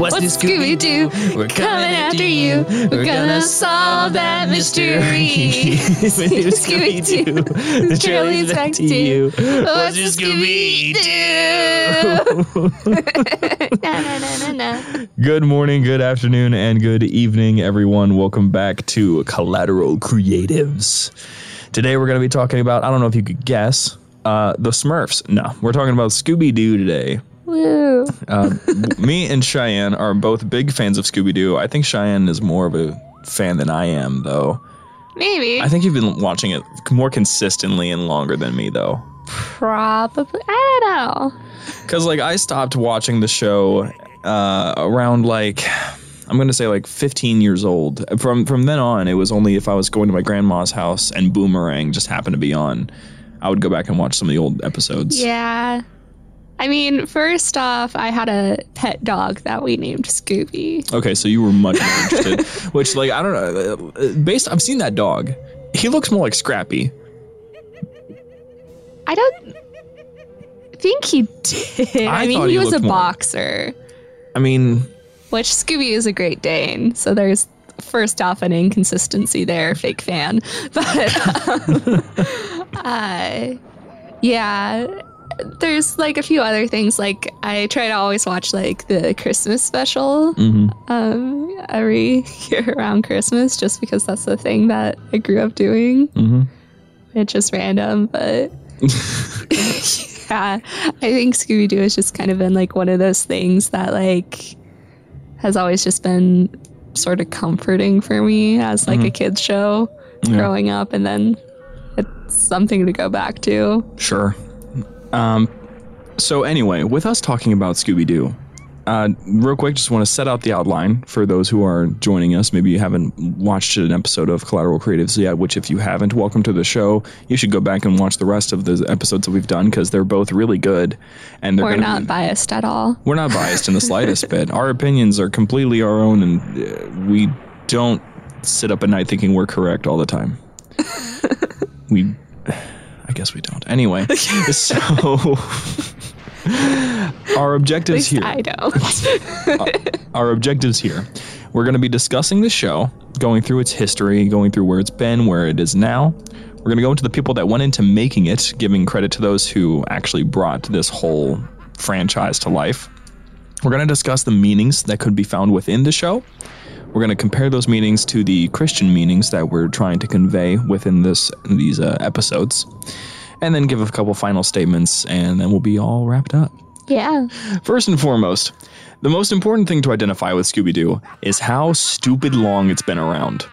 What's, What's Scooby Doo? We're coming after you. We're gonna solve that mystery. Scooby Doo. The trail leads back to you. What's Scooby Doo? Good morning, good afternoon, and good evening, everyone. Welcome back to Collateral Creatives. Today we're going to be talking about, I don't know if you could guess, uh, the Smurfs. No, we're talking about Scooby Doo today. Woo. Uh, me and Cheyenne are both big fans of Scooby Doo. I think Cheyenne is more of a fan than I am, though. Maybe. I think you've been watching it more consistently and longer than me, though. Probably. I don't know. Because, like, I stopped watching the show uh, around, like, I'm going to say, like, 15 years old. From, from then on, it was only if I was going to my grandma's house and Boomerang just happened to be on, I would go back and watch some of the old episodes. Yeah. I mean, first off, I had a pet dog that we named Scooby. Okay, so you were much more interested. Which, like, I don't know. uh, Based, I've seen that dog. He looks more like Scrappy. I don't think he did. I I, mean, he, he was a more- boxer, I mean, which Scooby is a Great Dane. So there's first off an inconsistency there, fake fan. But um, uh, yeah, there's like a few other things. Like I try to always watch like the Christmas special um, every year around Christmas, just because that's the thing that I grew up doing. Mhm. It's just random, but yeah, I think Scooby Doo has just kind of been like one of those things that like has always just been sort of comforting for me as like a kids show Yeah. growing up, and then it's something to go back to. Sure. Um, so anyway, with us talking about Scooby Doo, uh, real quick, just want to set out the outline for those who are joining us. Maybe you haven't watched an episode of Collateral Creatives yet. Which, if you haven't, welcome to the show. You should go back and watch the rest of the episodes that we've done because they're both really good. And they're We're not be- biased at all. we're not biased in the slightest bit. Our opinions are completely our own, and uh, we don't sit up at night thinking we're correct all the time. we, I guess we don't. Anyway, so our objectives here. I don't. Our objectives here. We're going to be discussing the show, going through its history, going through where it's been, where it is now. We're going to go into the people that went into making it, giving credit to those who actually brought this whole franchise to life. We're going to discuss the meanings that could be found within the show. We're going to compare those meanings to the Christian meanings that we're trying to convey within this these uh, episodes, and then give a couple final statements, and then we'll be all wrapped up. yeah. First and foremost, the most important thing to identify with Scooby Doo is how stupid long it's been around.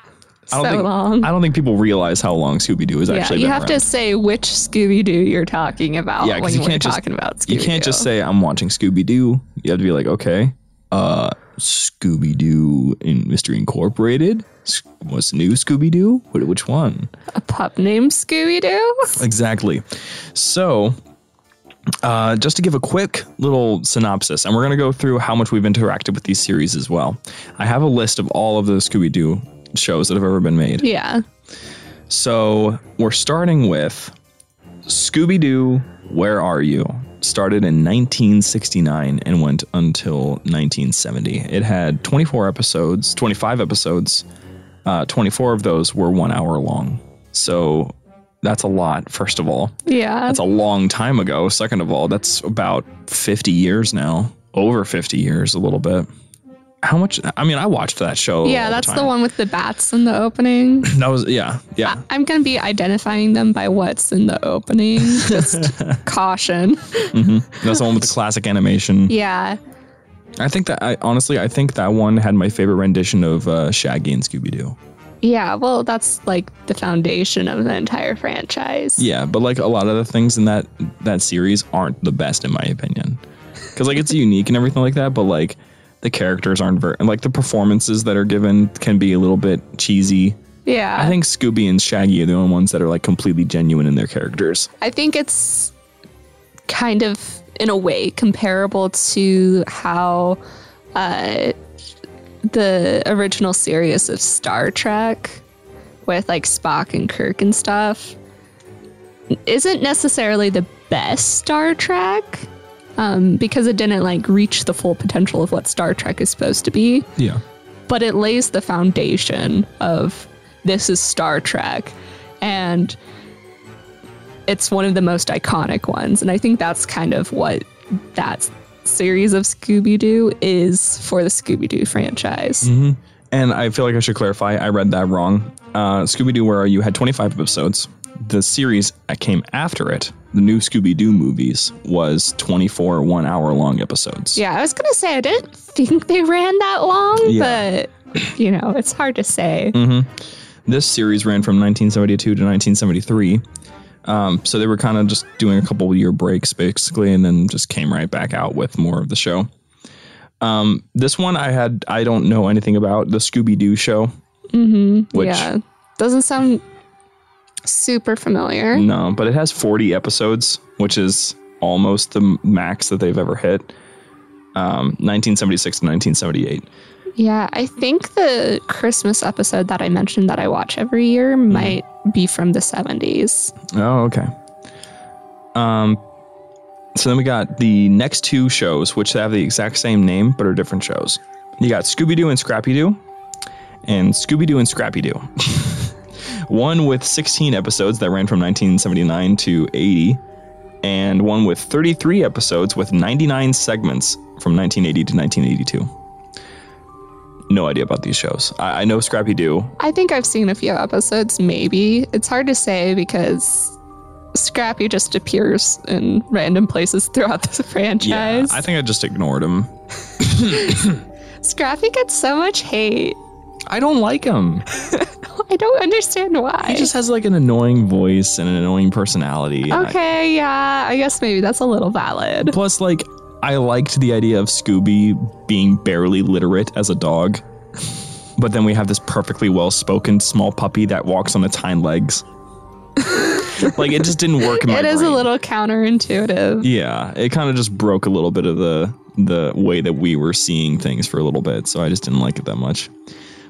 I don't So think, long. I don't think people realize how long Scooby Doo has Yeah, actually you have to say which Scooby Doo you're talking about Yeah, 'cause when you can't just- talking about Scooby You can't just say I'm watching Scooby Doo. You have to be like, okay, uh, Scooby Doo in Mystery Incorporated. What's new Scooby Doo? Which one? a pup named Scooby Doo. Exactly. So, uh, just to give a quick little synopsis, and we're going to go through how much we've interacted with these series as well. I have a list of all of the Scooby Doo shows that have ever been made. Yeah. So, we're starting with Scooby Doo, Where Are You? Started in 1969 and went until 1970. It had 24 episodes, 25 episodes. Uh, 24 of those were one hour long. So, that's a lot, first of all. Yeah. That's a long time ago. Second of all, that's about 50 years now, over 50 years, a little bit. How much? I mean, I watched that show. yeah, that's the, the, one with the bats in the opening. That was, yeah, yeah. I'm going to be identifying them by what's in the opening. Just caution. That's the one with the classic animation. Yeah. I think that, I honestly, I think that one had my favorite rendition of uh, Shaggy and Scooby Doo. Yeah. Well, that's like the foundation of the entire franchise. Yeah, but like a lot of the things in that that series aren't the best in my opinion, because like it's unique and everything like that. But like the characters aren't very, like the performances that are given can be a little bit cheesy. Yeah. I think Scooby and Shaggy are the only ones that are like completely genuine in their characters. I think it's kind of, in a way, comparable to how uh, the original series of Star Trek, with like Spock and Kirk and stuff, isn't necessarily the best Star Trek, um, because it didn't like reach the full potential of what Star Trek is supposed to be. Yeah. But it lays the foundation of this is Star Trek, and it's one of the most iconic ones. And I think that's kind of what that series of Scooby Doo is for the Scooby Doo franchise. And I feel like I should clarify. I read that wrong. Uh, Scooby Doo, Where Are You had 25 episodes. The series that came after it, the new Scooby Doo movies, was 24 one hour long episodes. Yeah, I was gonna say I didn't think they ran that long, Yeah. but you know, it's hard to say. This series ran from 1972 to 1973. Um, so they were kind of just doing a couple year breaks basically, and then just came right back out with more of the show. Um, this one I had, I don't know anything about the Scooby Doo show. Mm-hmm. Which, yeah, doesn't sound super familiar. No, but it has 40 episodes, which is almost the max that they've ever hit. Um, 1976 to 1978. Yeah, I think the Christmas episode that I mentioned that I watch every year might be from the 70s. Oh, okay. Um, so then we got the next two shows, which have the exact same name but are different shows. You got Scooby Doo and Scrappy Doo, and Scooby Doo and Scrappy Doo. one with 16 episodes that ran from 1979 to 80, and one with 33 episodes with 99 segments from 1980 to 1982. No idea about these shows. I, I know Scrappy Doo. I think I've seen a few episodes, maybe. It's hard to say because Scrappy just appears in random places throughout the Yeah, franchise. I think I just ignored him. Scrappy gets so much hate. I don't like him. I don't understand why. He just has like an annoying voice and an annoying personality. and I- okay, yeah, I guess maybe that's a little valid. plus, like, I liked the idea of Scooby being barely literate as a dog. But then we have this perfectly well spoken small puppy that walks on its hind legs. like, it just didn't work in my It is a little counterintuitive. Yeah, it kind of just broke a little bit of the the way that we were seeing things for a little bit, so I just didn't like it that much.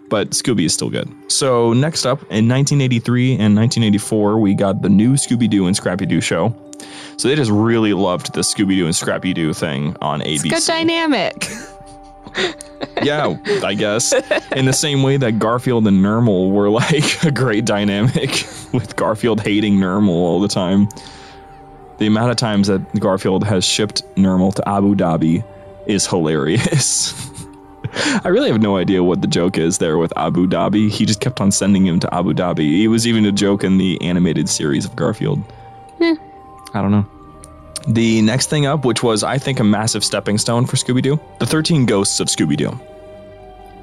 But Scooby is still good. So next up, in 1983 and 1984, we got the new Scooby Doo and Scrappy Doo show. So they just really loved the Scooby Doo and Scrappy Doo thing on ABC. Good dynamic. yeah, I guess. In the same way that Garfield and Nermal were like a great dynamic, with Garfield hating Nermal all the time. The amount of times that Garfield has shipped Nermal to Abu Dhabi is hilarious. I really have no idea what the joke is there with Abu Dhabi. He just kept on sending him to Abu Dhabi. It was even a joke in the animated series of Garfield. Hmm. I don't know. The next thing up, which was, I think, a massive stepping stone for Scooby Doo The 13 Ghosts of Scooby Doo.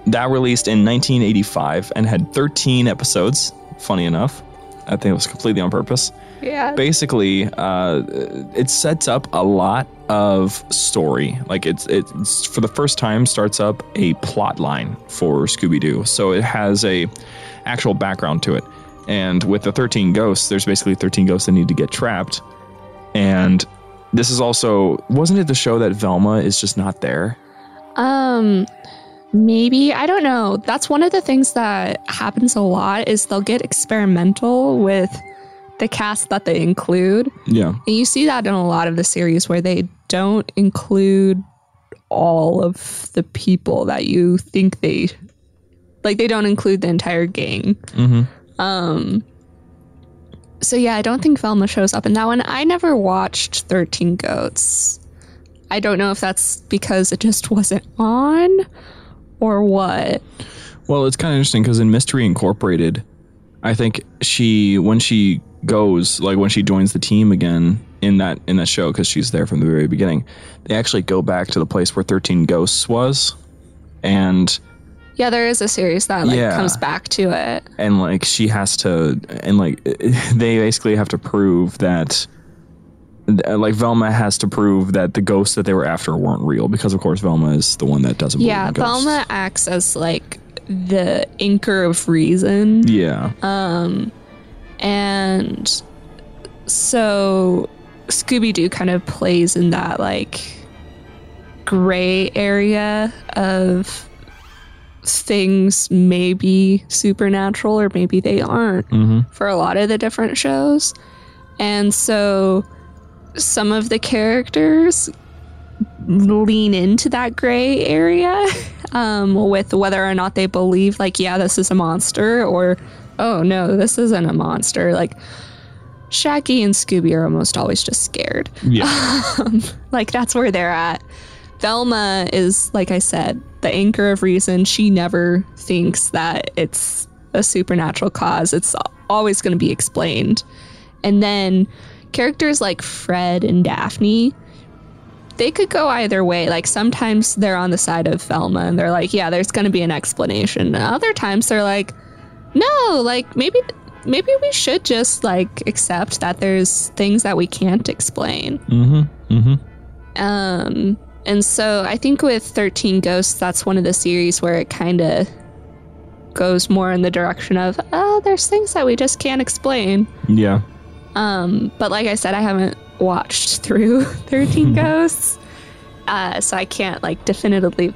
That released in 1985 and had 13 episodes, funny enough. I think it was completely on purpose. Yeah. Basically, uh, it sets up a lot of story. Like it's it's for the first time starts up a plot line for Scooby Doo. So it has a actual background to it. And with the 13 ghosts, there's basically 13 ghosts that need to get trapped. And this is also wasn't it the show that Velma is just not there? Um maybe I don't know. That's one of the things that happens a lot is they'll get experimental with the cast that they include. Yeah. And you see that in a lot of the series where they don't include all of the people that you think they like they don't include the entire gang. Mm-hmm. Um so yeah, I don't think Velma shows up in that one. I never watched 13 Ghosts. I don't know if that's because it just wasn't on or what. Well, it's kind of interesting because in Mystery Incorporated, I think she when she goes like when she joins the team again in that in that show because she's there from the very beginning, they actually go back to the place where Thirteen Ghosts was, and Yeah, there is a series that like Yeah. comes back to it. and like she has to and like they basically have to prove that like Velma has to prove that the ghosts that they were after weren't real because of course Velma is the one that doesn't believe Yeah. Velma acts as like the anchor of reason. Yeah. Um, And so Scooby Doo kind of plays in that like gray area of things maybe supernatural or maybe they aren't hmm for a lot of the different shows. And so some of the characters lean into that gray area um, with whether or not they believe, like, yeah, this is a monster, or oh no, this isn't a monster. Like, Shaggy and Scooby are almost always just scared. Yeah. Like, that's where they're at. Velma is, like I said, the anchor of reason. She never thinks that it's a supernatural cause, it's always going to be explained. And then characters like Fred and Daphne, they could go either way. Like sometimes they're on the side of Velma and they're like, yeah, there's going to be an explanation. And other times they're like, no, like maybe maybe we should just like accept that there's things that we can't explain. Mm-hmm. Mm-hmm. Um and so I think with 13 Ghosts that's one of the series where it kind of goes more in the direction of, oh, there's things that we just can't explain. Yeah. Um, but like I said, I haven't watched through 13 Ghosts. Uh, so I can't like definitively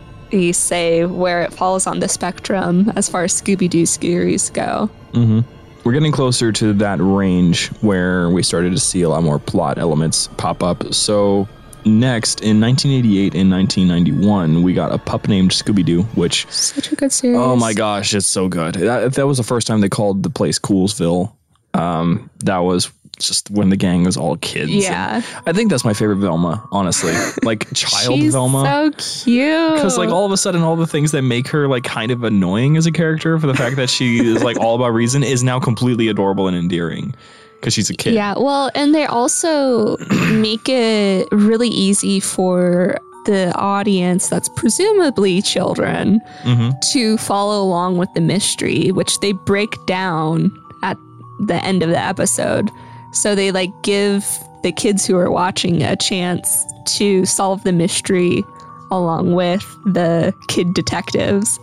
say where it falls on the spectrum as far as Scooby Doo series go. Mm-hmm. We're getting closer to that range where we started to see a lot more plot elements pop up. So next, in 1988 and 1991, we got a pup named Scooby Doo, which Such a good series. oh my gosh, it's so good. That, that was the first time they called the place Coolsville. Um, that was just when the gang was all kids. and Yeah. I think that's my favorite Velma, honestly. Like child She's Velma. so cute. Because like all of a sudden, all the things that make her like kind of annoying as a character, for the fact that she is like all about reason, is now completely adorable and endearing. Because she's a kid. Yeah, well, and they also make it really easy for the audience that's presumably children hmm to follow along with the mystery, which they break down at the end of the episode. So they like give the kids who are watching a chance to solve the mystery along with the kid detectives.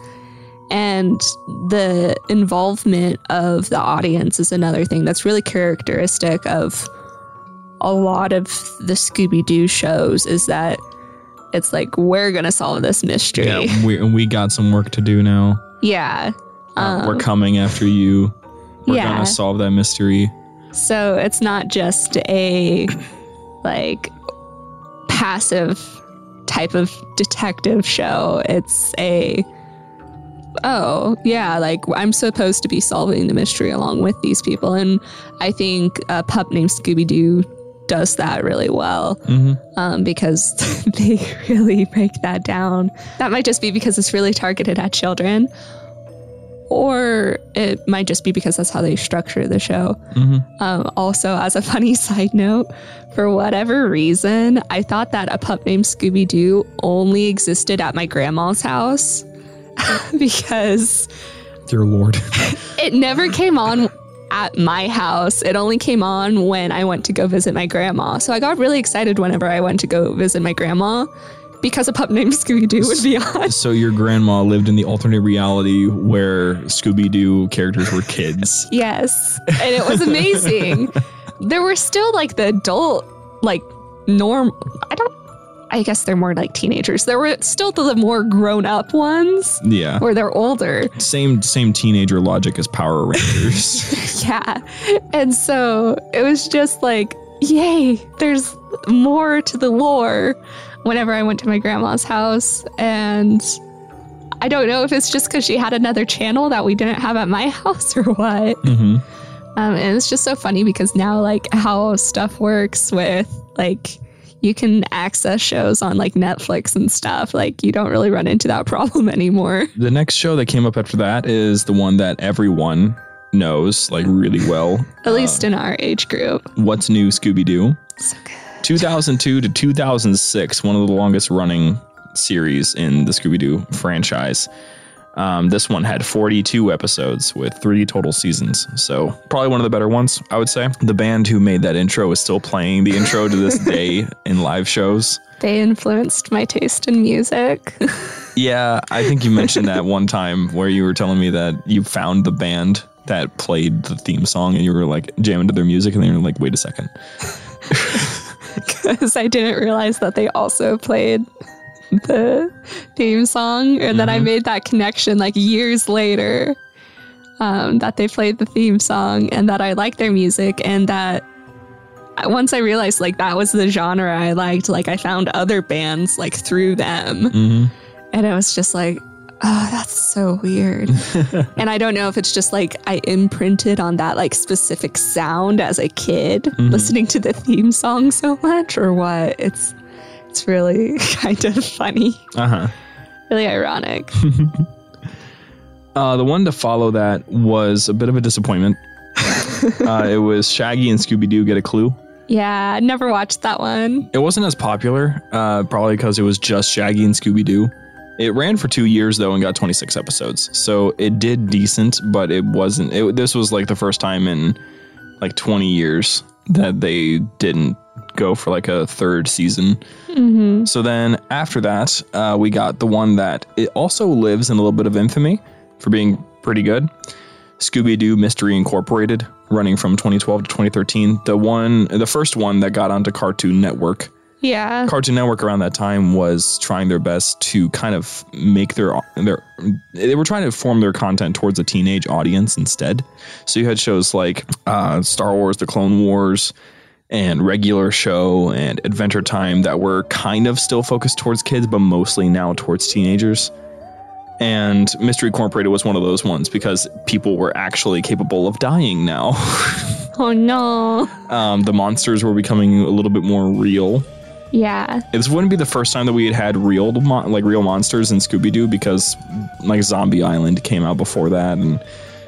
And the involvement of the audience is another thing that's really characteristic of a lot of the Scooby Doo shows is that it's like, we're going to solve this mystery. Yeah, we we got some work to do now. Yeah. Uh, we're coming after you. We're yeah. gonna solve that mystery. So it's not just a like passive type of detective show. It's a oh, yeah, like I'm supposed to be solving the mystery along with these people and I think a pup named Scooby Doo does that really well hmm um, because they really break that down. That might just be because it's really targeted at children, or it might just be because that's how they structure the show. hmm Um, also, as a funny side note, for whatever reason, I thought that a pup named Scooby Doo only existed at my grandma's house because Dear Lord. it never came on at my house. It only came on when I went to go visit my grandma. So I got really excited whenever I went to go visit my grandma because a pup named Scooby Doo would be on. so your grandma lived in the alternate reality where Scooby Doo characters were kids. Yes. And it was amazing. there were still like the adult, like norm. I don't. I guess they're more like teenagers. There were still the more grown up ones Yeah. where they're older. Same same teenager logic as Power Rangers. Yeah. And so it was just like, yay, there's more to the lore whenever I went to my grandma's house. And I don't know if it's just because she had another channel that we didn't have at my house or what. hmm Um, and it's just so funny because now, like, how stuff works with, like, you can access shows on like Netflix and stuff. Like, you don't really run into that problem anymore. The next show that came up after that is the one that everyone knows like really well. At least in our age group. What's New Scooby Doo? So good. 2002 to 2006, one of the longest running series in the Scooby Doo franchise. Um, this one had 42 episodes with three total seasons. So, probably one of the better ones, I would say. The band who made that intro is still playing the intro to this day in live shows. They influenced my taste in music. Yeah, I think you mentioned that one time where you were telling me that you found the band that played the theme song and you were like jamming to their music and then you're like, wait a second. because I didn't realize that they also played the theme song, and then I made that connection like years later um, that they played the theme song and that I like their music and that once I realized like that was the genre I liked, like I found other bands like through them. hmm And it was just like, oh, that's so weird. and I don't know if it's just like I imprinted on that like specific sound as a kid, listening to the theme song so much, or what. It's it's really kind of funny, Uh huh. really ironic. Uh, the one to follow that was a bit of a disappointment. uh, it was Shaggy and Scooby Doo Get a Clue. yeah, I never watched that one. It wasn't as popular, uh, probably because it was just Shaggy and Scooby Doo. It ran for two years though and got 26 episodes, so it did decent, but it wasn't. It, this was like the first time in like 20 years that they didn't go for like a third season. hmm So then after that, uh, we got the one that it also lives in a little bit of infamy for being pretty good. Scooby Doo Mystery Incorporated, running from 2012 to 2013. The one, the first one that got onto Cartoon Network. Yeah. Cartoon Network around that time was trying their best to kind of make their their they were trying to form their content towards a teenage audience instead. So you had shows like uh, Star Wars: The Clone Wars and Regular Show and Adventure Time that were kind of still focused towards kids, but mostly now towards teenagers. And Mystery Incorporated was one of those ones because people were actually capable of dying now. Oh no. um, the monsters were becoming a little bit more real. Yeah. This wouldn't be the first time that we had had real like real monsters in Scooby Doo because like Zombie Island came out before that, and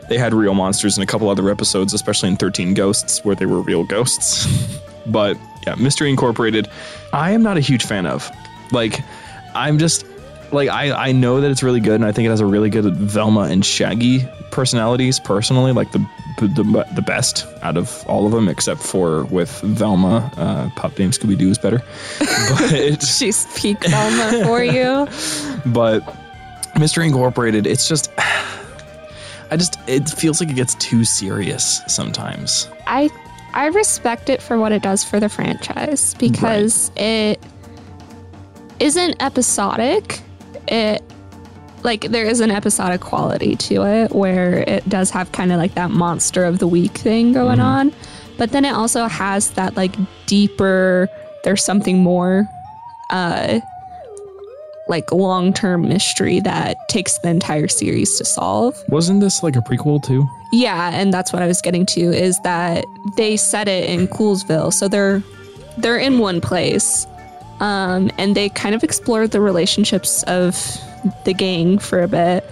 they had real monsters in a couple other episodes, especially in Thirteen Ghosts, where they were real ghosts. but yeah, Mystery Incorporated, I am not a huge fan of. Like, I'm just like I I know that it's really good, and I think it has a really good Velma and Shaggy personalities. Personally, like the the, the best out of all of them, except for with Velma, uh, Pup Named Scooby Doo is better. But She's peak Velma for you. but Mystery Incorporated, it's just I just it feels like it gets too serious sometimes. I I respect it for what it does for the franchise because it isn't episodic. It like there is an episodic quality to it where it does have kind of like that monster of the week thing going on. But then it also has that like deeper there's something more uh like long-term mystery that takes the entire series to solve. Wasn't this like a prequel too? Yeah, and that's what I was getting to is that they set it in Coolsville, so they're they're in one place, um, and they kind of explored the relationships of the gang for a bit,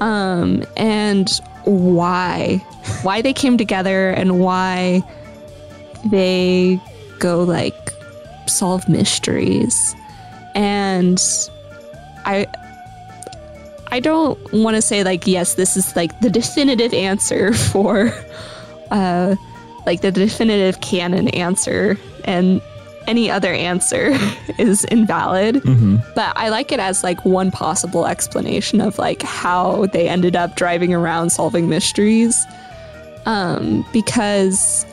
um, and why? Why they came together and why they go like solve mysteries, and I I don't want to say like yes, this is like the definitive answer for uh like the definitive canon answer. And any other answer is invalid. Mm-hmm. But I like it as like one possible explanation of like how they ended up driving around solving mysteries. Um because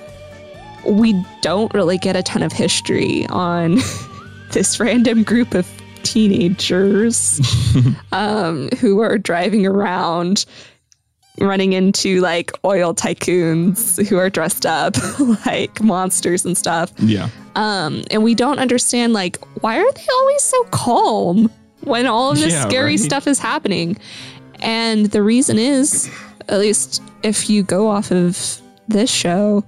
we don't really get a ton of history on this random group of teenagers um, who are driving around running into like oil tycoons who are dressed up like monsters and stuff Yeah. Um, and we don't understand like why are they always so calm when all of this Yeah, scary right. stuff is happening and the reason is at least if you go off of this show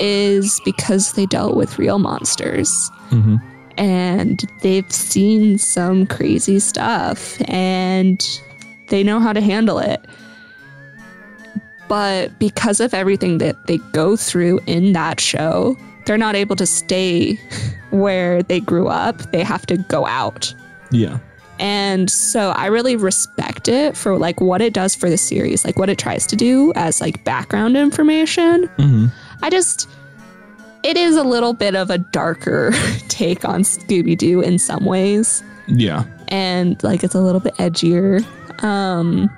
is because they dealt with real monsters Mm-hmm. and they've seen some crazy stuff and they know how to handle it. But because of everything that they go through in that show, they're not able to stay where they grew up. They have to go out. Yeah. And so I really respect it for like what it does for the series, like what it tries to do as like background information. Mm-hmm. I just it is a little bit of a darker take on Scooby Doo in some ways, Yeah. and like it's a little bit edgier. Um,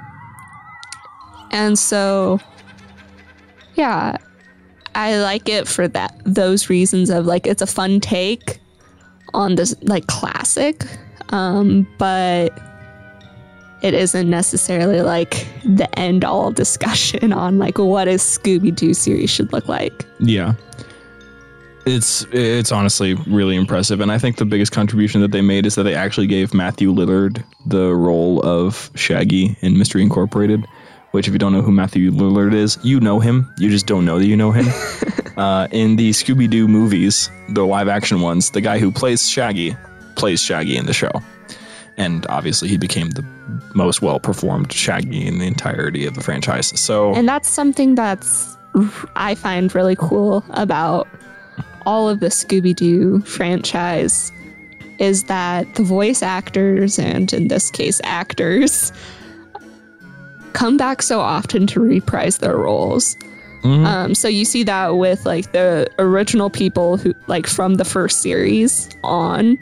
and so, yeah, I like it for that those reasons of like it's a fun take on this like classic, um, but it isn't necessarily like the end all discussion on like what a Scooby Doo series should look like. Yeah. It's it's honestly really impressive, and I think the biggest contribution that they made is that they actually gave Matthew Lillard the role of Shaggy in Mystery Incorporated. Which, if you don't know who Matthew Lillard is, you know him. You just don't know that you know him. uh, in the Scooby Doo movies, the live action ones, the guy who plays Shaggy plays Shaggy in the show, and obviously he became the most well performed Shaggy in the entirety of the franchise. So, And that's something that's I find really cool about all of the Scooby Doo franchise is that the voice actors and in this case actors come back so often to reprise their roles. Um, so you see that with like the original people who like from the first series on,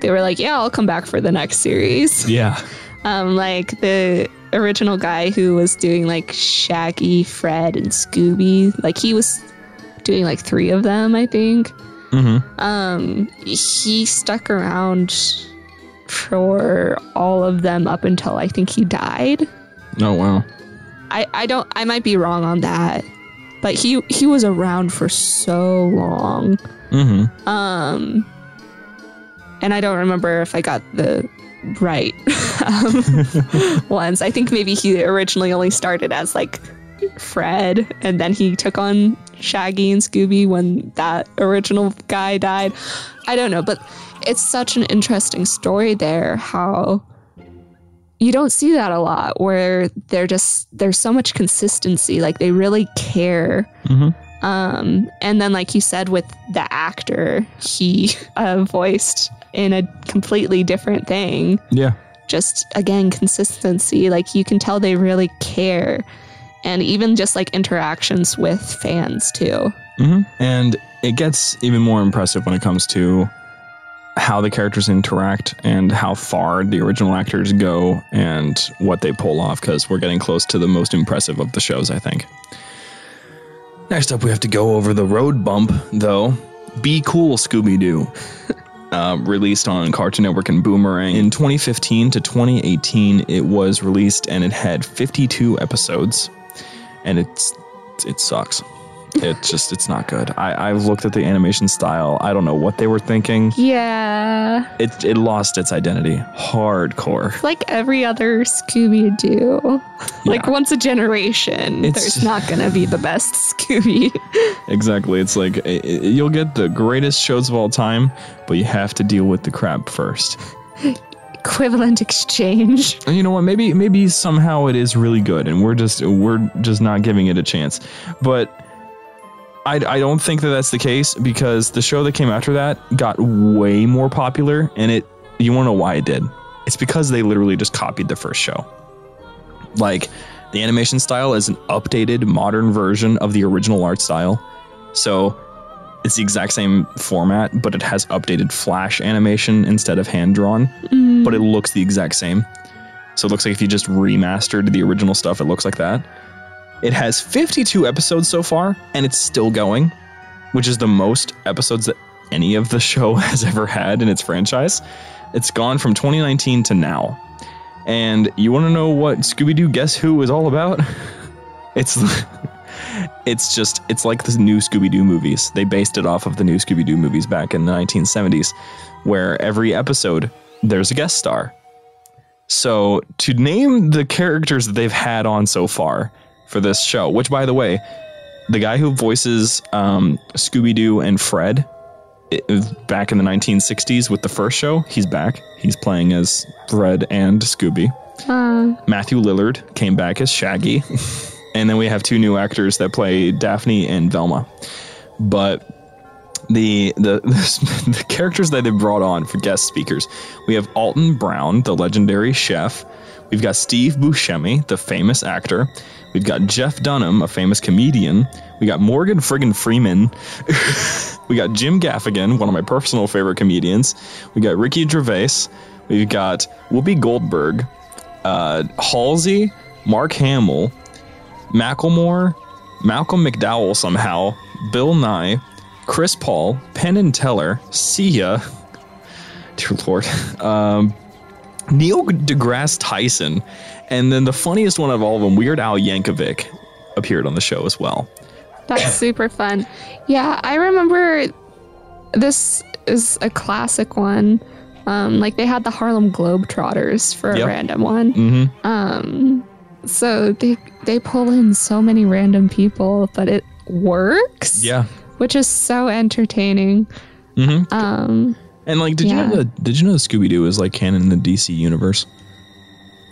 they were like, "Yeah, I'll come back for the next series." yeah, um, like the original guy who was doing like Shaggy, Fred, and Scooby. Like he was doing like three of them, I think. Um, he stuck around for all of them up until I think he died. Oh wow, I, I don't I might be wrong on that, but he he was around for so long. mm-hmm. Um, and I don't remember if I got the right um, ones. I think maybe he originally only started as like Fred, and then he took on Shaggy and Scooby when that original guy died. I don't know, but it's such an interesting story there. How you don't see that a lot, where they're just there's so much consistency. Like they really care um, and then, like you said, with the actor, he uh, voiced in a completely different thing. yeah. Just again, consistency. Like you can tell they really care. And even just like interactions with fans too. hmm And it gets even more impressive when it comes to how the characters interact and how far the original actors go and what they pull off because we're getting close to the most impressive of the shows, I think. Next up, we have to go over the road bump, though. Be Cool Scooby Doo. Uh, released on Cartoon Network and Boomerang. In 2015 to 2018, it was released and it had 52 episodes. And it's it sucks. It just it's not good. I, I've looked at the animation style. I don't know what they were thinking. Yeah. It it lost its identity. Hardcore. Like every other Scooby Doo. Like Yeah. once a generation, It's- there's not going to be the best Scooby. Exactly. It's like i- i- you'll get the greatest shows of all time, but you have to deal with the crap first. Equivalent exchange. And you know what? Maybe maybe somehow it is really good, and we're just we're just not giving it a chance. But I, I don't think that that's the case because the show that came after that got way more popular, and it you want to know why it did? It's because they literally just copied the first show. Like the animation style is an updated modern version of the original art style, so it's the exact same format, but it has updated flash animation instead of hand drawn but it looks the exact same. So it looks like if you just remastered the original stuff, it looks like that. It has 52 episodes so far, and it's still going, which is the most episodes that any of the show has ever had in its franchise. It's gone from 2019 to now. And you want to know what Scooby Doo Guess Who is all about? It's it's just it's like the new Scooby Doo movies. They based it off of the new Scooby Doo movies back in the 1970s, where every episode there's a guest star. So to name the characters that they've had on so far for this show, which by the way, the guy who voices um, Scooby Doo and Fred it, back in the 1960s with the first show, he's back. He's playing as Fred and Scooby. Uh, Matthew Lillard came back as Shaggy. and then we have two new actors that play Daphne and Velma. But the, the the characters that they brought on for guest speakers, we have Alton Brown, the legendary chef. We've got Steve Buscemi, the famous actor. We've got Jeff Dunham, a famous comedian. We got Morgan friggin' Freeman. we got Jim Gaffigan, one of my personal favorite comedians. We got Ricky Gervais. We've got Whoopi Goldberg, uh, Halsey, Mark Hamill, Macklemore, Malcolm McDowell somehow, Bill Nye, Chris Paul, Penn and Teller, Sia, dear Lord, um, Neil deGrasse Tyson, and then the funniest one of all of them, Weird Al Yankovic, appeared on the show as well. That's super fun. Yeah, I remember this is a classic one. Um, like they had the Harlem Globetrotters for a Yep. random one. Mm-hmm. Um, so they they pull in so many random people, but it works. Yeah. which is so entertaining. Mm-hmm. Um, And like, did you know that? Did you know Scooby Doo is like canon in the DC universe?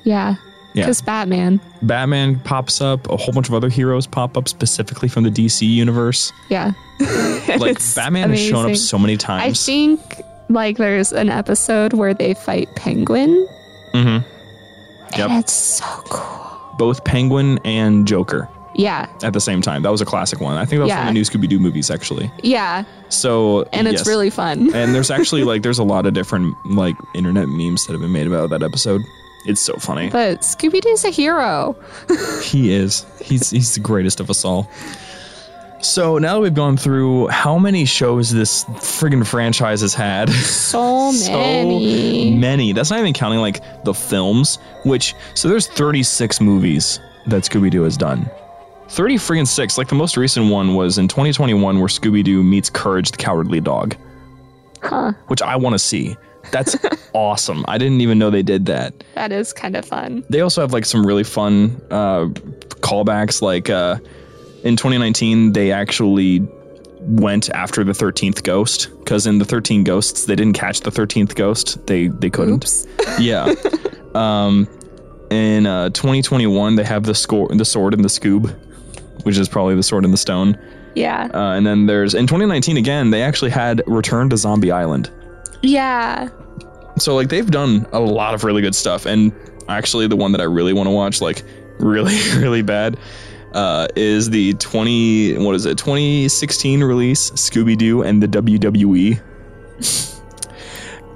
yeah, Yeah. because Batman. Batman pops up. A whole bunch of other heroes pop up specifically from the DC universe. Yeah, Like Batman has shown up so many times. I think like there's an episode where they fight Penguin, mm-hmm. Yep. and it's so cool. Both Penguin and Joker Yeah, at the same time. That was a classic one. I think that was from the new Scooby Doo movies, actually. yeah, So and it's yes. really fun. and there's actually like there's a lot of different like internet memes that have been made about that episode. It's so funny. But Scooby Doo's a hero. He is. He's he's the greatest of us all. So now that we've gone through how many shows this friggin' franchise has had, So so many. many. That's not even counting like the films. Which so there's 36 movies that Scooby Doo has done. 30 friggin' six. Like the most recent one was in 2021, where Scooby Doo meets Courage the Cowardly Dog, Huh. which I want to see. That's awesome. I didn't even know they did that. That is kind of fun. They also have like some really fun uh, callbacks. Like uh, in 2019, they actually went after the 13th ghost because in the 13 ghosts they didn't catch the 13th ghost. They they couldn't. Oops. Yeah. um, in uh, 2021, they have the score, the sword and the scoob, which is probably the sword and the stone. Yeah. Uh, and then there's in 2019 again, they actually had Return to Zombie Island. Yeah. So like they've done a lot of really good stuff, and actually the one that I really want to watch, like really really bad, uh, is the 20 what is it 2016 release Scooby Doo and the WWE.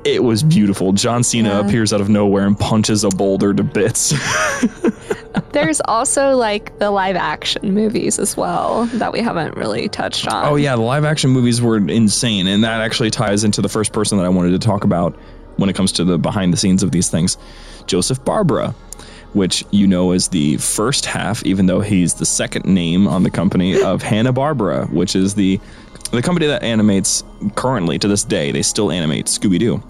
It was beautiful. John Cena Yeah. appears out of nowhere and punches a boulder to bits. There's also like the live action movies as well that we haven't really touched on. Oh yeah, the live action movies were insane, and that actually ties into the first person that I wanted to talk about when it comes to the behind the scenes of these things, Joseph Barbera, which you know is the first half, even though he's the second name on the company of Hanna Barbera, which is the the company that animates currently to this day. They still animate Scooby Doo.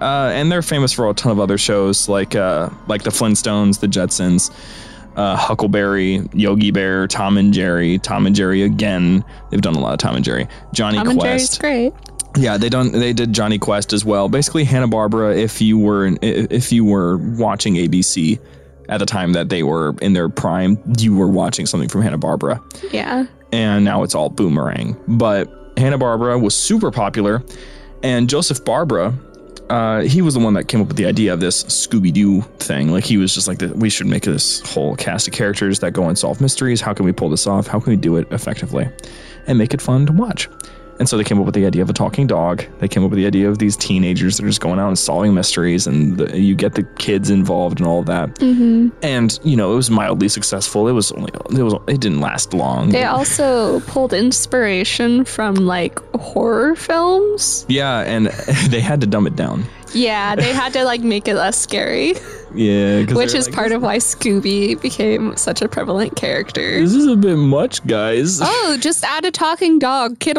Uh, and they're famous for a ton of other shows like uh, like the Flintstones, the Jetsons, uh, Huckleberry, Yogi Bear, Tom and Jerry, Tom and Jerry again. They've done a lot of Tom and Jerry. Johnny Tom and Jerry's Quest. great. Yeah, they done they did Jonny Quest as well. Basically, Hanna Barbera. If you were if you were watching ABC at the time that they were in their prime, you were watching something from Hanna Barbera Yeah. and now it's all boomerang. But Hanna Barbera was super popular, and Joseph Barbera, uh, he was the one that came up with the idea of this Scooby Doo thing. Like he was just like, we should make this whole cast of characters that go and solve mysteries. How can we pull this off? How can we do it effectively, and make it fun to watch? And so they came up with the idea of a talking dog. They came up with the idea of these teenagers that are just going out and solving mysteries, and the, you get the kids involved and all of that. Mm-hmm. And you know, it was mildly successful. It was only it was it didn't last long. They also pulled inspiration from like horror films. Yeah, and they had to dumb it down. Yeah, they had to like make it less scary, Yeah, which is part of why Scooby became such a prevalent character. This is a bit much, guys. Oh, just add a talking dog. Kid,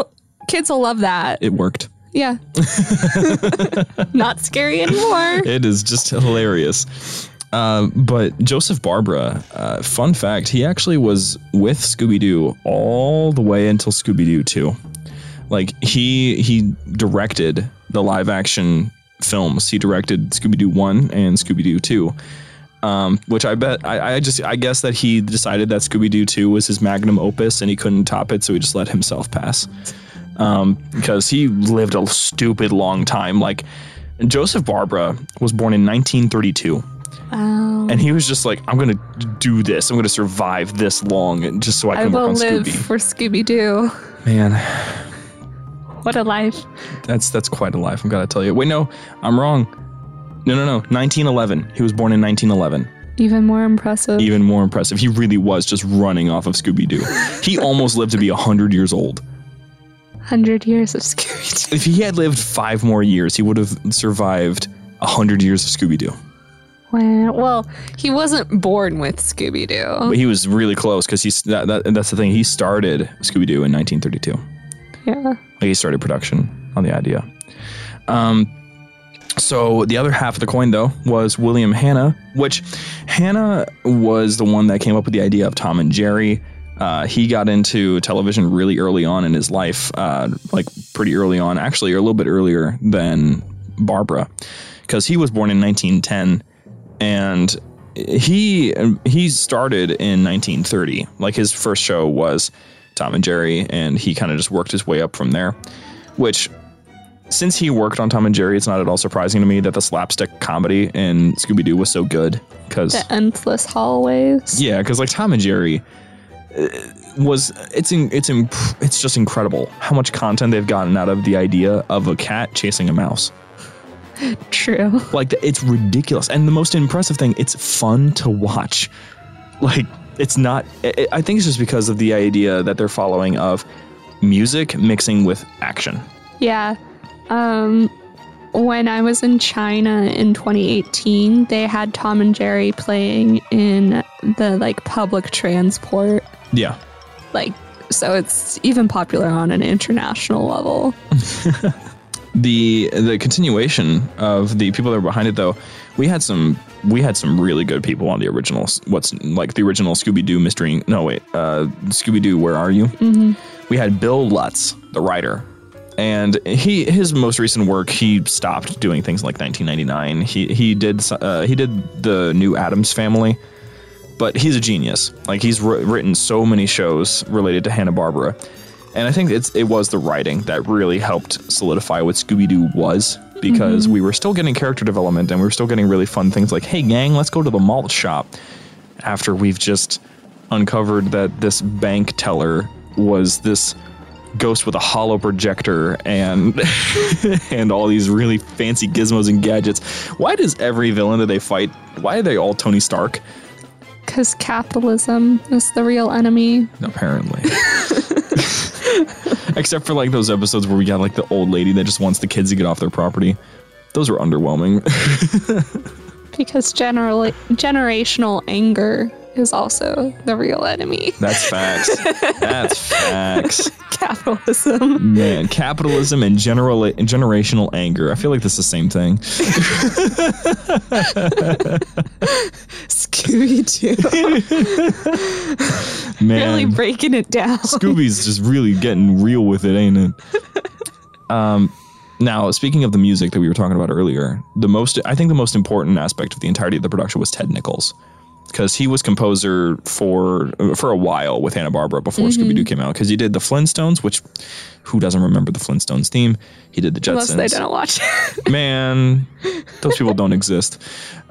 kids will love that. It worked. Yeah. Not scary anymore. It is just hilarious. Uh, but Joseph Barbera, uh, fun fact, he actually was with Scooby Doo all the way until Scooby Doo 2. Like he he directed the live action films. He directed Scooby Doo 1 and Scooby Doo 2. Um, which I bet I, I just I guess that he decided that Scooby Doo 2 was his magnum opus and he couldn't top it, so he just let himself pass. Um, because he lived a stupid long time. Like Joseph Barbera was born in 1932. Wow. And he was just like, I'm gonna do this. I'm gonna survive this long, and just so I I can work on live Scooby. for Scooby Doo. Man, What a life. that's that's quite a life. I'm gotta tell you. Wait, no, I'm wrong. No, no, no. 1911. He was born in 1911. Even more impressive. Even more impressive. He really was just running off of Scooby Doo. he almost lived to be 100 years old. 100 years of Scooby Doo. If he had lived five more years, he would have survived a 100 years of Scooby Doo. Well, he wasn't born with Scooby Doo. But he was really close because he's that, that, that's the thing. He started Scooby Doo in 1932. Yeah. Like he started production on the idea. Um, so the other half of the coin, though, was William Hanna, which Hanna was the one that came up with the idea of Tom and Jerry. Uh, he got into television really early on in his life, uh, like pretty early on, actually, or a little bit earlier than Barbera, because he was born in 1910, and he he started in 1930. Like his first show was Tom and Jerry, and he kind of just worked his way up from there, which since he worked on Tom and Jerry, it's not at all surprising to me that the slapstick comedy in Scooby Doo was so good. Because The endless hallways. yeah, because like Tom and Jerry was it's in, it's in, it's just incredible how much content they've gotten out of the idea of a cat chasing a mouse. True. Like it's ridiculous, and the most impressive thing, it's fun to watch. Like it's not. I I think it's just because of the idea that they're following of music mixing with action. Yeah. Um, when I was in China in 2018, they had Tom and Jerry playing in the like public transport. Yeah. Like, so it's even popular on an international level. the the continuation of the people that were behind it though we had some we had some really good people on the original what's like the original scooby-doo mystery no wait uh scooby-doo where are you mm-hmm. we had bill lutz the writer and he his most recent work he stopped doing things like 1999 he he did uh, he did the new addams family but he's a genius like he's wr- written so many shows related to hanna-barbera and I think it's it was the writing that really helped solidify what Scooby Doo was because mm-hmm. we were still getting character development and we were still getting really fun things like, hey gang, let's go to the malt shop. After we've just uncovered that this bank teller was this ghost with a hollow projector and and all these really fancy gizmos and gadgets. Why does every villain that they fight, why are they all Tony Stark? Because capitalism is the real enemy. Apparently. Except for like those episodes where we got like the old lady that just wants the kids to get off their property. Those were underwhelming. Because generally, generational anger is also the real enemy. That's facts. That's facts. Capitalism. Man, capitalism and general and generational anger. I feel like this is the same thing. Scooby Doo. Man, really breaking it down. Scooby's just really getting real with it, ain't it? Um, now, speaking of the music that we were talking about earlier, the most I think the most important aspect of the entirety of the production was Ted Nichols. Because he was composer for for a while with Hanna Barbera before Scooby Doo came out. Because he did the Flintstones, which who doesn't remember the Flintstones theme? He did the Jetsons. Unless they didn't watch. Man, those people don't exist.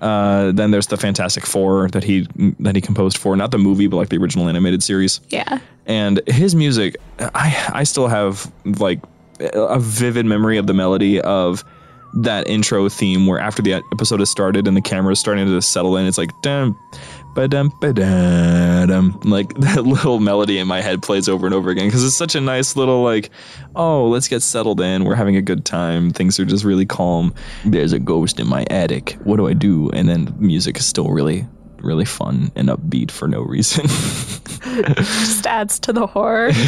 Uh, then there's the Fantastic Four that he that he composed for, not the movie, but like the original animated series. yeah. And his music, I I still have like a vivid memory of the melody of that intro theme where after the episode has started and the camera is starting to settle in, it's like dum ba-dum ba-dum like that little melody in my head plays over and over again because it's such a nice little like oh let's get settled in. We're having a good time. Things are just really calm. There's a ghost in my attic. What do i do? And then the music is still really really fun and upbeat for no reason Just adds to the horror.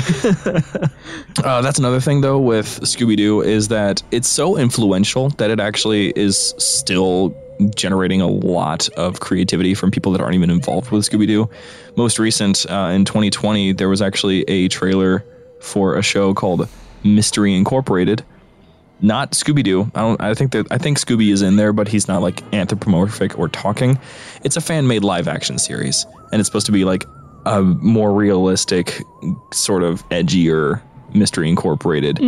Uh, that's another thing though with Scooby Doo is that it's so influential that it actually is still generating a lot of creativity from people that aren't even involved with Scooby Doo. Most recent uh, in 2020, there was actually a trailer for a show called Mystery Incorporated. Not Scooby Doo. I don't. I think that I think Scooby is in there, but he's not like anthropomorphic or talking. It's a fan made live action series, and it's supposed to be like a more realistic, sort of edgier Mystery Incorporated.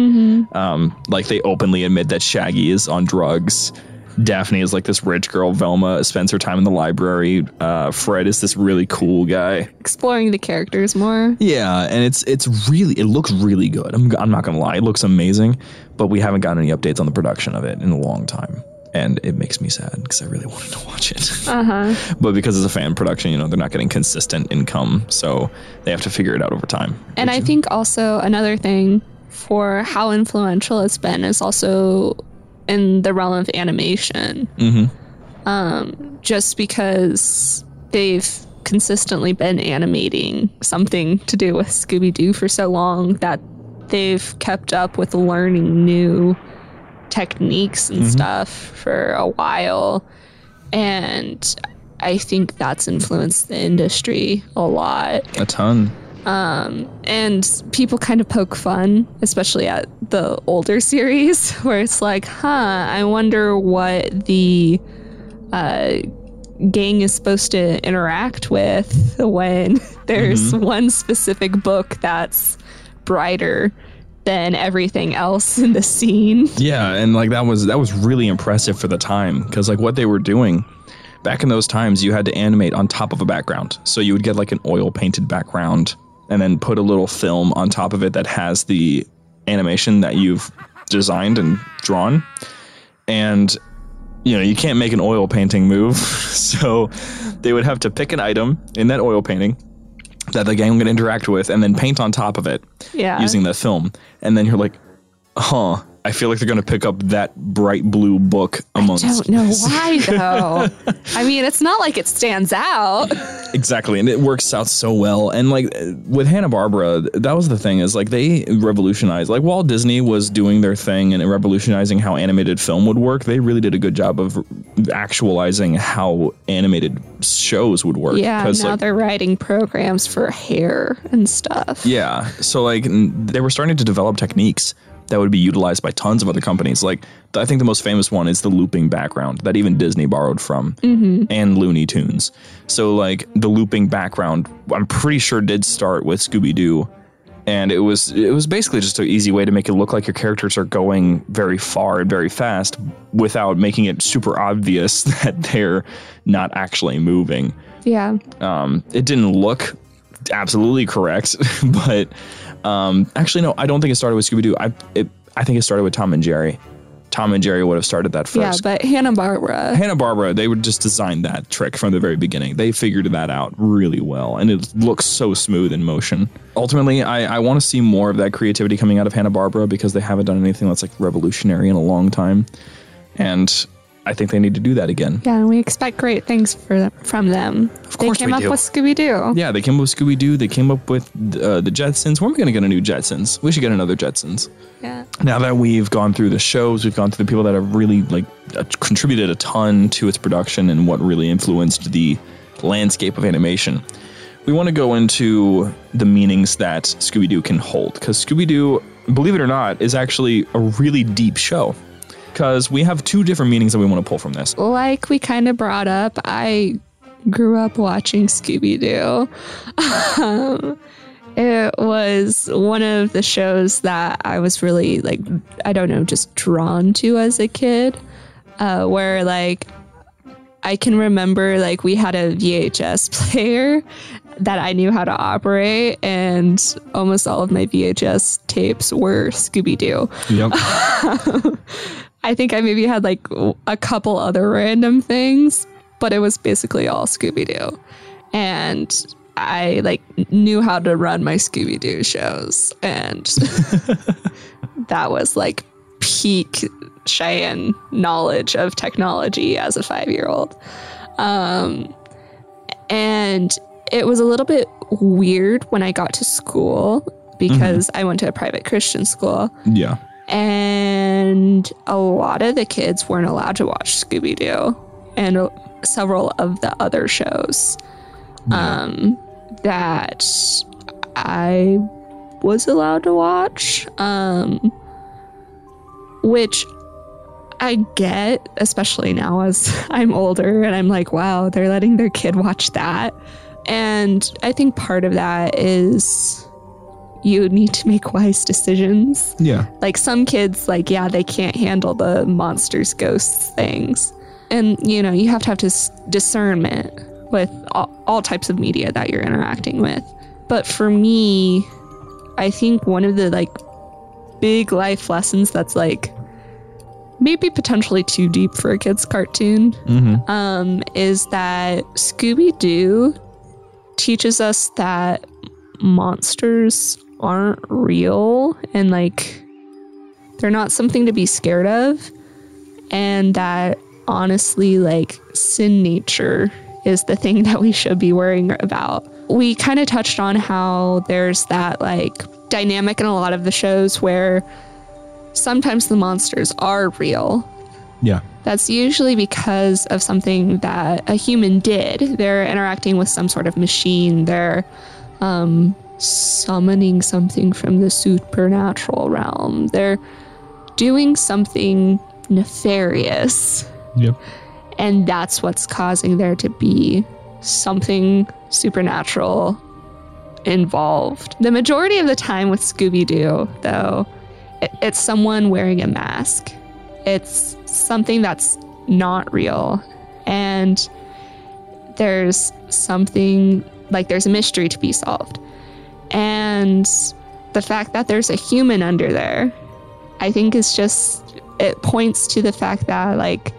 Um, like they openly admit that Shaggy is on drugs. Daphne is like this rich girl. Velma spends her time in the library. Uh, Fred is this really cool guy. Exploring the characters more. Yeah, and it's it's really it looks really good. I'm I'm not gonna lie, it looks amazing, but we haven't gotten any updates on the production of it in a long time, and it makes me sad because I really wanted to watch it. Uh huh. but because it's a fan production, you know, they're not getting consistent income, so they have to figure it out over time. And I think also another thing for how influential it's been is also in the realm of animation. Mm-hmm. Um, just because they've consistently been animating something to do with Scooby Doo for so long that they've kept up with learning new techniques and stuff for a while. And I think that's influenced the industry a lot. A ton. And people kind of poke fun, especially at the older series, where it's like, huh, I wonder what the uh, gang is supposed to interact with when there's one specific book that's brighter than everything else in the scene. Yeah, and like that was that was really impressive for the time because like what they were doing back in those times, you had to animate on top of a background. So you would get like an oil painted background and then put a little film on top of it that has the animation that you've designed and drawn. And you know, you can't make an oil painting move. So they would have to pick an item in that oil painting that the gang would interact with and then paint on top of it Yeah. using the film. And then you're like, huh, I feel like they're going to pick up that bright blue book amongst. I don't know why though. I mean, it's not like it stands out. Exactly, and it works out so well. And like with Hanna Barbera, that was the thing is like they revolutionized. Like Walt Disney was doing their thing and revolutionizing how animated film would work, they really did a good job of actualizing how animated shows would work. Yeah, now like, they're writing programs for hair and stuff. Yeah. So like they were starting to develop techniques that would be utilized by tons of other companies. Like I think the most famous one is the looping background that even Disney borrowed from and Looney Tunes. So like the looping background, I'm pretty sure did start with Scooby Doo. And it was it was basically just an easy way to make it look like your characters are going very far and very fast without making it super obvious that they're not actually moving Yeah. um, it didn't look absolutely correct, but um, actually, no, I don't think it started with Scooby Doo. I it, I think it started with Tom and Jerry. Tom and Jerry would have started that first. Yeah, but Hanna Barbera. Hanna Barbera, they would just design that trick from the very beginning. They figured that out really well, and it looks so smooth in motion. Ultimately, I, I want to see more of that creativity coming out of Hanna Barbera because they haven't done anything that's like revolutionary in a long time, and I think they need to do that again. Yeah, and we expect great things for from them. Of course they came we up do. with Scooby Doo. Yeah, they came up with Scooby Doo. They came up with uh, the Jetsons. When are we going to get a new Jetsons? We should get another Jetsons. Yeah. Now that we've gone through the shows, we've gone through the people that have really like uh, contributed a ton to its production and what really influenced the landscape of animation. We want to go into the meanings that Scooby Doo can hold because Scooby Doo, believe it or not, is actually a really deep show. Because we have two different meanings that we want to pull from this. Like we kind of brought up, I grew up watching Scooby Doo. Um, it was one of the shows that I was really like, I don't know, just drawn to as a kid. Uh, where like I can remember like we had a VHS player that I knew how to operate, and almost all of my VHS tapes were Scooby Doo. Yep. I think I maybe had like a couple other random things, but it was basically all Scooby Doo. And I like knew how to run my Scooby Doo shows. And that was like peak Cheyenne knowledge of technology as a five year old. Um, and it was a little bit weird when I got to school because I went to a private Christian school yeah. And a lot of the kids weren't allowed to watch Scooby Doo and several of the other shows um, that I was allowed to watch, um, which I get, especially now as I'm older and I'm like, wow, they're letting their kid watch that. And I think part of that is you need to make wise decisions Yeah. like some kids like yeah they can't handle the monsters ghosts things and you know you have to have dis- discernment with all, all types of media that you're interacting with but for me i think one of the like big life lessons that's like maybe potentially too deep for a kid's cartoon Mm-hmm. um, is that scooby-doo teaches us that monsters aren't real and like they're not something to be scared of and that honestly like sin nature is the thing that we should be worrying about. We kind of touched on how there's that like dynamic in a lot of the shows where sometimes the monsters are real. Yeah. That's usually because of something that a human did. They're interacting with some sort of machine. They're um, summoning something from the supernatural realm. They're doing something nefarious. Yep. And that's what's causing there to be something supernatural involved. The majority of the time with Scooby Doo, though, it, it's someone wearing a mask. It's something that's not real. And there's something like there's a mystery to be solved. And the fact that there's a human under there, I think is just, it points to the fact that, like,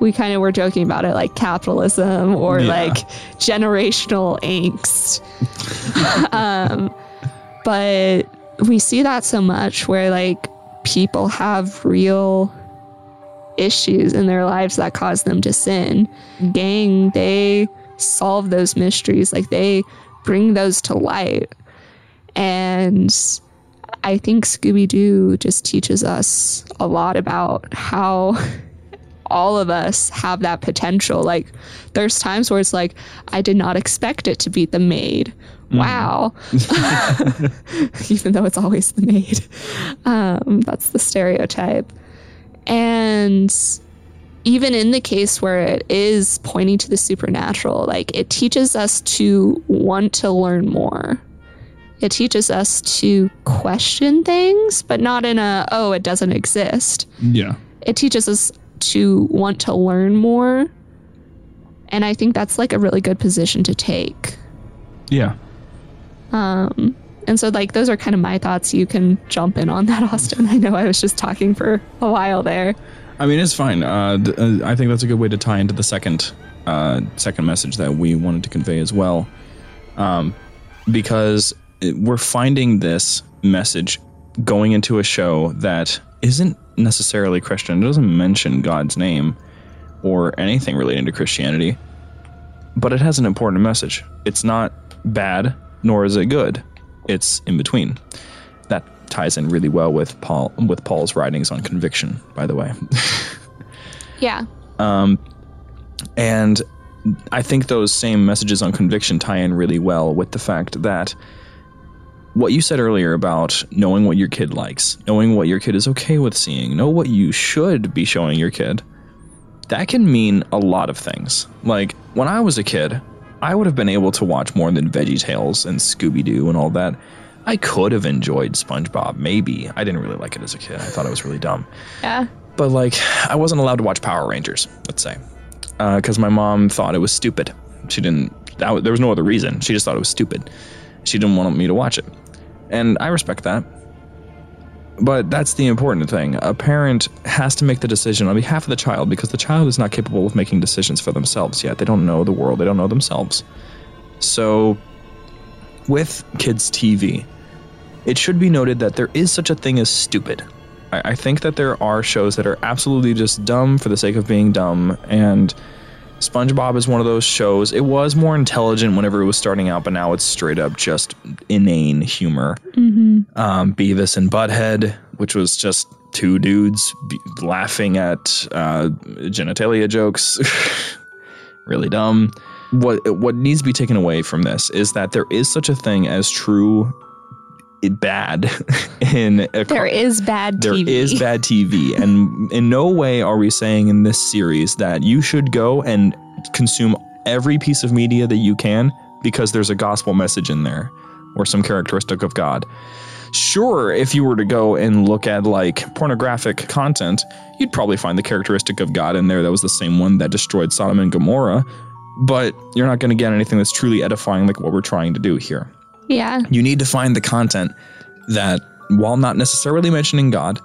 we kind of were joking about it, like capitalism or Yeah. like generational angst. um, but we see that so much where, like, people have real issues in their lives that cause them to sin. Gang, they solve those mysteries, like, they bring those to light. And I think Scooby Doo just teaches us a lot about how all of us have that potential. Like, there's times where it's like, I did not expect it to be the maid. Wow. Even though it's always the maid. Um, that's the stereotype. And even in the case where it is pointing to the supernatural, like it teaches us to want to learn more. It teaches us to question things, but not in a, oh, it doesn't exist. Yeah. It teaches us to want to learn more. And I think that's like a really good position to take. Yeah. Um, and so, like, those are kind of my thoughts. You can jump in on that, Austin. I know I was just talking for a while there. I mean, it's fine. Uh, uh, I think that's a good way to tie into the second uh, second message that we wanted to convey as well, um, because we're finding this message going into a show that isn't necessarily Christian. It doesn't mention God's name or anything relating to Christianity, but it has an important message. It's not bad, nor is it good. It's in between. That ties in really well with Paul with Paul's writings on conviction, by the way. Yeah. Um, And I think those same messages on conviction tie in really well with the fact that what you said earlier about knowing what your kid likes, knowing what your kid is okay with seeing, know what you should be showing your kid, that can mean a lot of things. Like when I was a kid, I would have been able to watch more than Veggie Tales and Scooby Doo and all that. I could have enjoyed SpongeBob, maybe. I didn't really like it as a kid. I thought it was really dumb Yeah. but like I wasn't allowed to watch Power Rangers, let's say, uh, because my mom thought it was stupid. She didn't. That, there was no other reason. She just thought it was stupid. She didn't want me to watch it, and I respect that. But that's the important thing. A parent has to make the decision on behalf of the child because the child is not capable of making decisions for themselves yet. They don't know the world. They don't know themselves. So, with kids' TV, it should be noted that there is such a thing as stupid. I, I think that there are shows that are absolutely just dumb for the sake of being dumb, and SpongeBob is one of those shows. It was more intelligent whenever it was starting out, but now it's straight up just inane humor. Um, Beavis and Butthead, which was just two dudes be- laughing at uh, genitalia jokes, really dumb. What what needs to be taken away from this is that there is such a thing as true bad in a There is bad there TV. is bad TV, and in no way are we saying in this series that you should go and consume every piece of media that you can because there's a gospel message in there or some characteristic of God. Sure, if you were to go and look at like pornographic content, you'd probably find the characteristic of God in there that was the same one that destroyed Sodom and Gomorrah, but you're not going to get anything that's truly edifying like what we're trying to do here Yeah. you need to find the content that, while not necessarily mentioning God,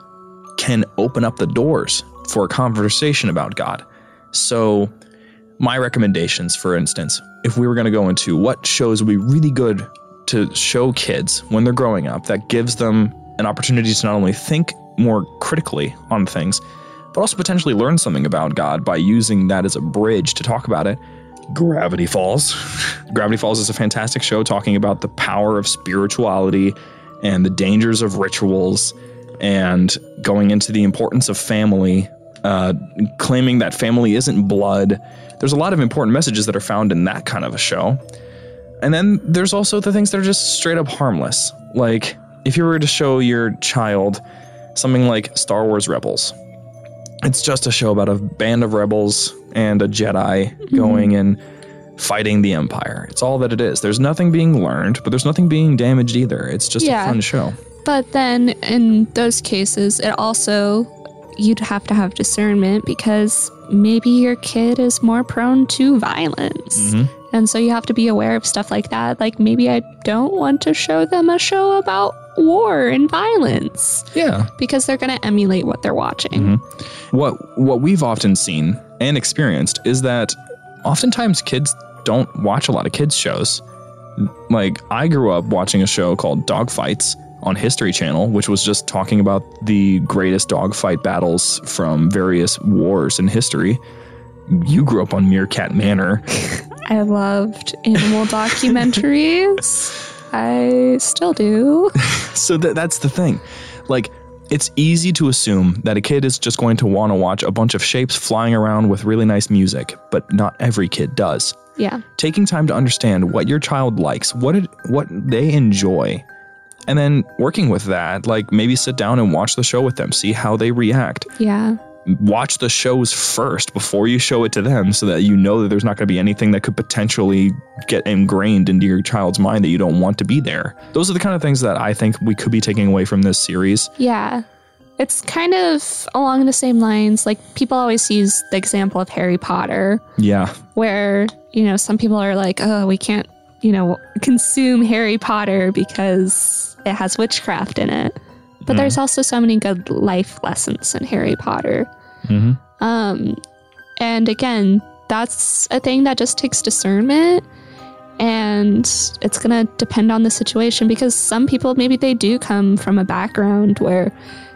can open up the doors for a conversation about God. So, my recommendations, for instance, if we were going to go into what shows would be really good to show kids when they're growing up, that gives them an opportunity to not only think more critically on things, but also potentially learn something about God by using that as a bridge to talk about it. Gravity Falls. Gravity Falls is a fantastic show talking about the power of spirituality and the dangers of rituals and going into the importance of family, uh, claiming that family isn't blood. There's a lot of important messages that are found in that kind of a show. And then there's also the things that are just straight up harmless. Like if you were to show your child something like Star Wars Rebels, it's just a show about a band of rebels and a Jedi mm-hmm. going and fighting the Empire. It's all that it is. There's nothing being learned, but there's nothing being damaged either. It's just yeah. a fun show. But then in those cases, it also, you'd have to have discernment because maybe your kid is more prone to violence. Mm-hmm. And so you have to be aware of stuff like that. Like maybe I don't want to show them a show about war and violence. Yeah. Because they're going to emulate what they're watching. Mm-hmm. What what we've often seen and experienced is that oftentimes kids don't watch a lot of kids shows. Like I grew up watching a show called Dogfights on History Channel, which was just talking about the greatest dogfight battles from various wars in history. You grew up on Meerkat Manor. I loved animal documentaries. I still do. so th- that's the thing. Like, it's easy to assume that a kid is just going to want to watch a bunch of shapes flying around with really nice music, but not every kid does. Yeah. Taking time to understand what your child likes, what it, what they enjoy, and then working with that, like maybe sit down and watch the show with them, see how they react. Yeah watch the shows first before you show it to them so that you know that there's not going to be anything that could potentially get ingrained into your child's mind that you don't want to be there. Those are the kind of things that I think we could be taking away from this series. Yeah. It's kind of along the same lines. Like people always use the example of Harry Potter. Yeah. Where, you know, some people are like, oh, we can't, you know, consume Harry Potter because it has witchcraft in it. But mm. there's also so many good life lessons in Harry Potter. Mm-hmm. Um, and again, that's a thing that just takes discernment. And it's going to depend on the situation because some people, maybe they do come from a background where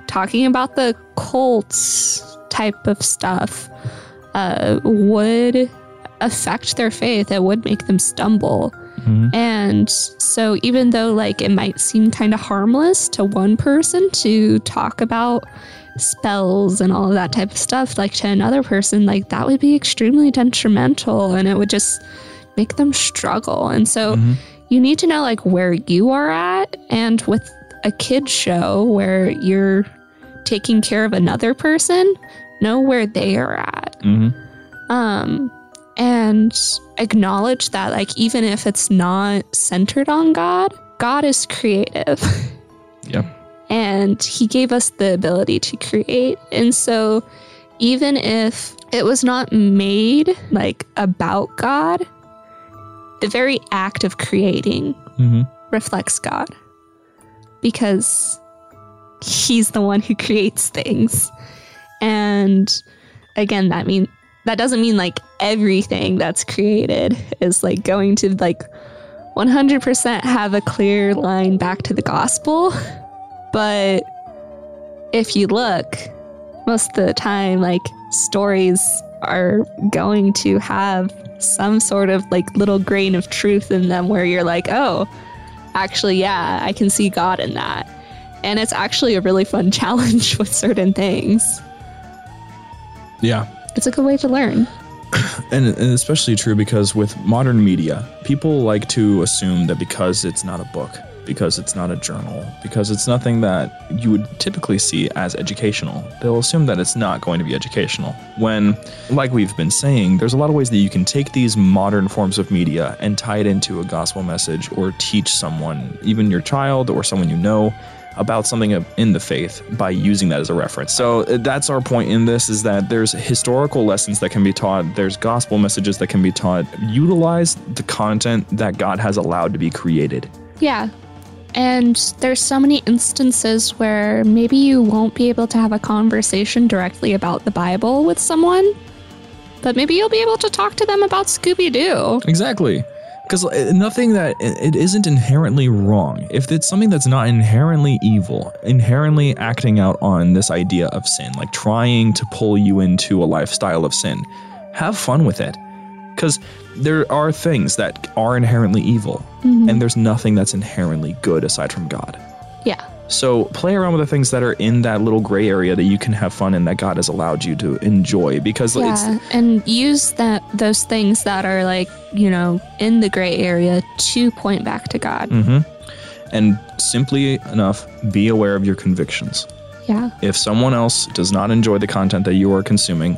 talking about the cults type of stuff uh, would affect their faith. It would make them stumble. Mm-hmm. And so, even though like it might seem kind of harmless to one person to talk about spells and all of that type of stuff, like to another person, like that would be extremely detrimental and it would just make them struggle. And so, mm-hmm. you need to know like where you are at. And with a kid show where you're taking care of another person, know where they are at. Mm-hmm. Um, and acknowledge that, like, even if it's not centered on God, God is creative. Yep. and He gave us the ability to create. And so, even if it was not made like about God, the very act of creating mm-hmm. reflects God because He's the one who creates things. And again, that means that doesn't mean like everything that's created is like going to like 100% have a clear line back to the gospel. But if you look, most of the time, like stories are going to have some sort of like little grain of truth in them where you're like, oh, actually, yeah, I can see God in that. And it's actually a really fun challenge with certain things. Yeah, it's a good way to learn. And, and, especially true because with modern media, people like to assume that because it's not a book, because it's not a journal, because it's nothing that you would typically see as educational, they'll assume that it's not going to be educational. When, like we've been saying, there's a lot of ways that you can take these modern forms of media and tie it into a gospel message or teach someone, even your child or someone you know, about something in the faith by using that as a reference. So uh, that's our point in this is that there's historical lessons that can be taught, there's gospel messages that can be taught. Utilize the content that God has allowed to be created. Yeah. And there's so many instances where maybe you won't be able to have a conversation directly about the Bible with someone, but maybe you'll be able to talk to them about Scooby Doo. Exactly because uh, nothing that it isn't inherently wrong. If it's something that's not inherently evil inherently acting out on this idea of sin like trying to pull you into a lifestyle of sin have fun with it. Because there are things that are inherently evil, and there's nothing that's inherently good aside from God. So play around with the things that are in that little gray area that you can have fun in that God has allowed you to enjoy because it's Yeah. And use that those things that are like, you know, in the gray area to point back to God. Mm. and simply enough be aware of your convictions. Yeah. If someone else does not enjoy the content that you are consuming,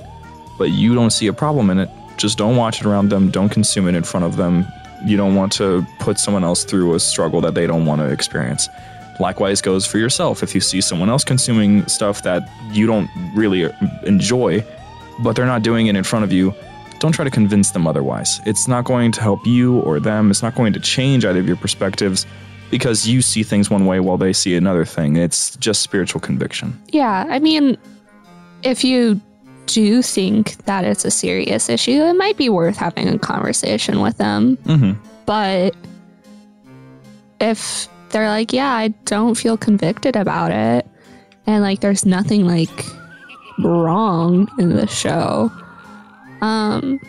but you don't see a problem in it, just don't watch it around them, don't consume it in front of them. You don't want to put someone else through a struggle that they don't want to experience. Likewise goes for yourself. If you see someone else consuming stuff that you don't really enjoy, but they're not doing it in front of you, don't try to convince them otherwise. It's not going to help you or them. It's not going to change either of your perspectives because you see things one way while they see another thing. It's just spiritual conviction. Yeah. I mean, if you do think that it's a serious issue, it might be worth having a conversation with them. Mm-hmm. But if they're like, yeah, I don't feel convicted about it, and like there's nothing like wrong in the show, um,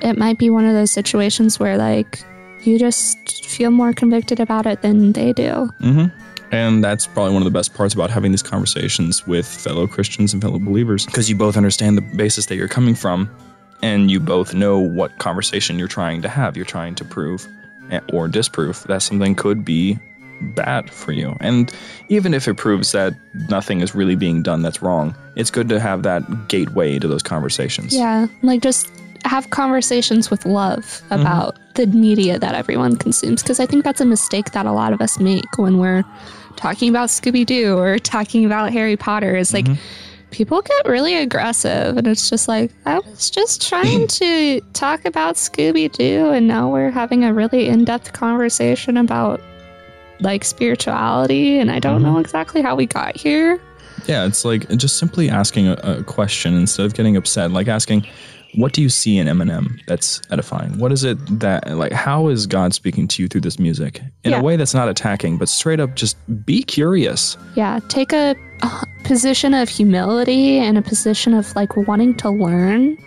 it might be one of those situations where like you just feel more convicted about it than they do. Mm-hmm. And that's probably one of the best parts about having these conversations with fellow Christians and fellow believers because you both understand the basis that you're coming from and you both know what conversation you're trying to have. You're trying to prove eh, or disprove that something could be bad for you. And even if it proves that nothing is really being done that's wrong, it's good to have that gateway to those conversations. Yeah, like just have conversations with love mm-hmm. about the media that everyone consumes because I think that's a mistake that a lot of us make when we're talking about Scooby Doo or talking about Harry Potter. Is like mm-hmm. people get really aggressive, and it's just like I was just trying to talk about Scooby Doo, and now we're having a really in depth conversation about like spirituality, and I don't know mm-hmm. exactly how we got here. Yeah, it's like just simply asking a, a question instead of getting upset. Like asking, "What do you see in Eminem that's edifying? What is it that like? How is God speaking to you through this music in Yeah. a way that's not attacking, but straight up just be curious." Yeah, take a, a position of humility and a position of like wanting to learn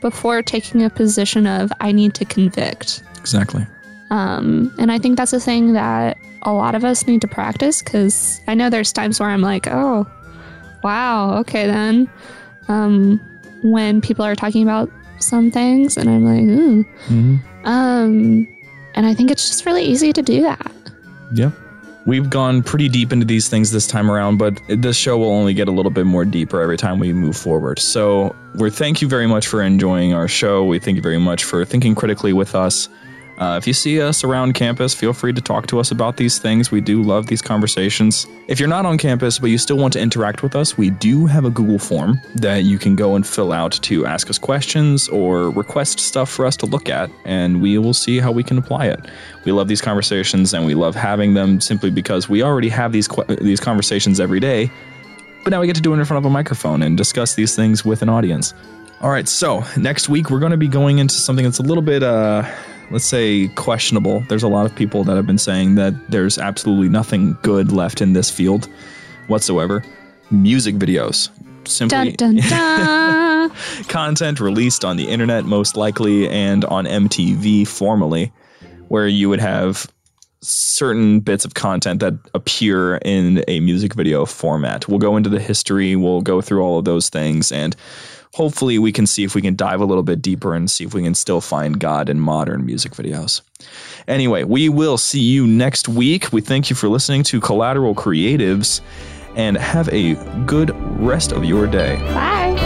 before taking a position of I need to convict. Exactly. Um, and I think that's a thing that a lot of us need to practice because I know there's times where I'm like, oh, wow, okay then. Um, when people are talking about some things, and I'm like, ooh. Mm-hmm. Um, and I think it's just really easy to do that. Yeah. We've gone pretty deep into these things this time around, but this show will only get a little bit more deeper every time we move forward. So, we thank you very much for enjoying our show. We thank you very much for thinking critically with us. Uh, if you see us around campus, feel free to talk to us about these things. We do love these conversations. If you're not on campus, but you still want to interact with us, we do have a Google form that you can go and fill out to ask us questions or request stuff for us to look at, and we will see how we can apply it. We love these conversations and we love having them simply because we already have these que- these conversations every day, but now we get to do it in front of a microphone and discuss these things with an audience. All right, so next week we're going to be going into something that's a little bit, uh, let's say, questionable. There's a lot of people that have been saying that there's absolutely nothing good left in this field whatsoever. Music videos. Simply Dun dun dun. content released on the internet, most likely, and on MTV formerly, where you would have certain bits of content that appear in a music video format. We'll go into the history, we'll go through all of those things, and hopefully we can see if we can dive a little bit deeper and see if we can still find God in modern music videos. Anyway, we will see you next week. We thank you for listening to Collateral Creatives and have a good rest of your day. Bye.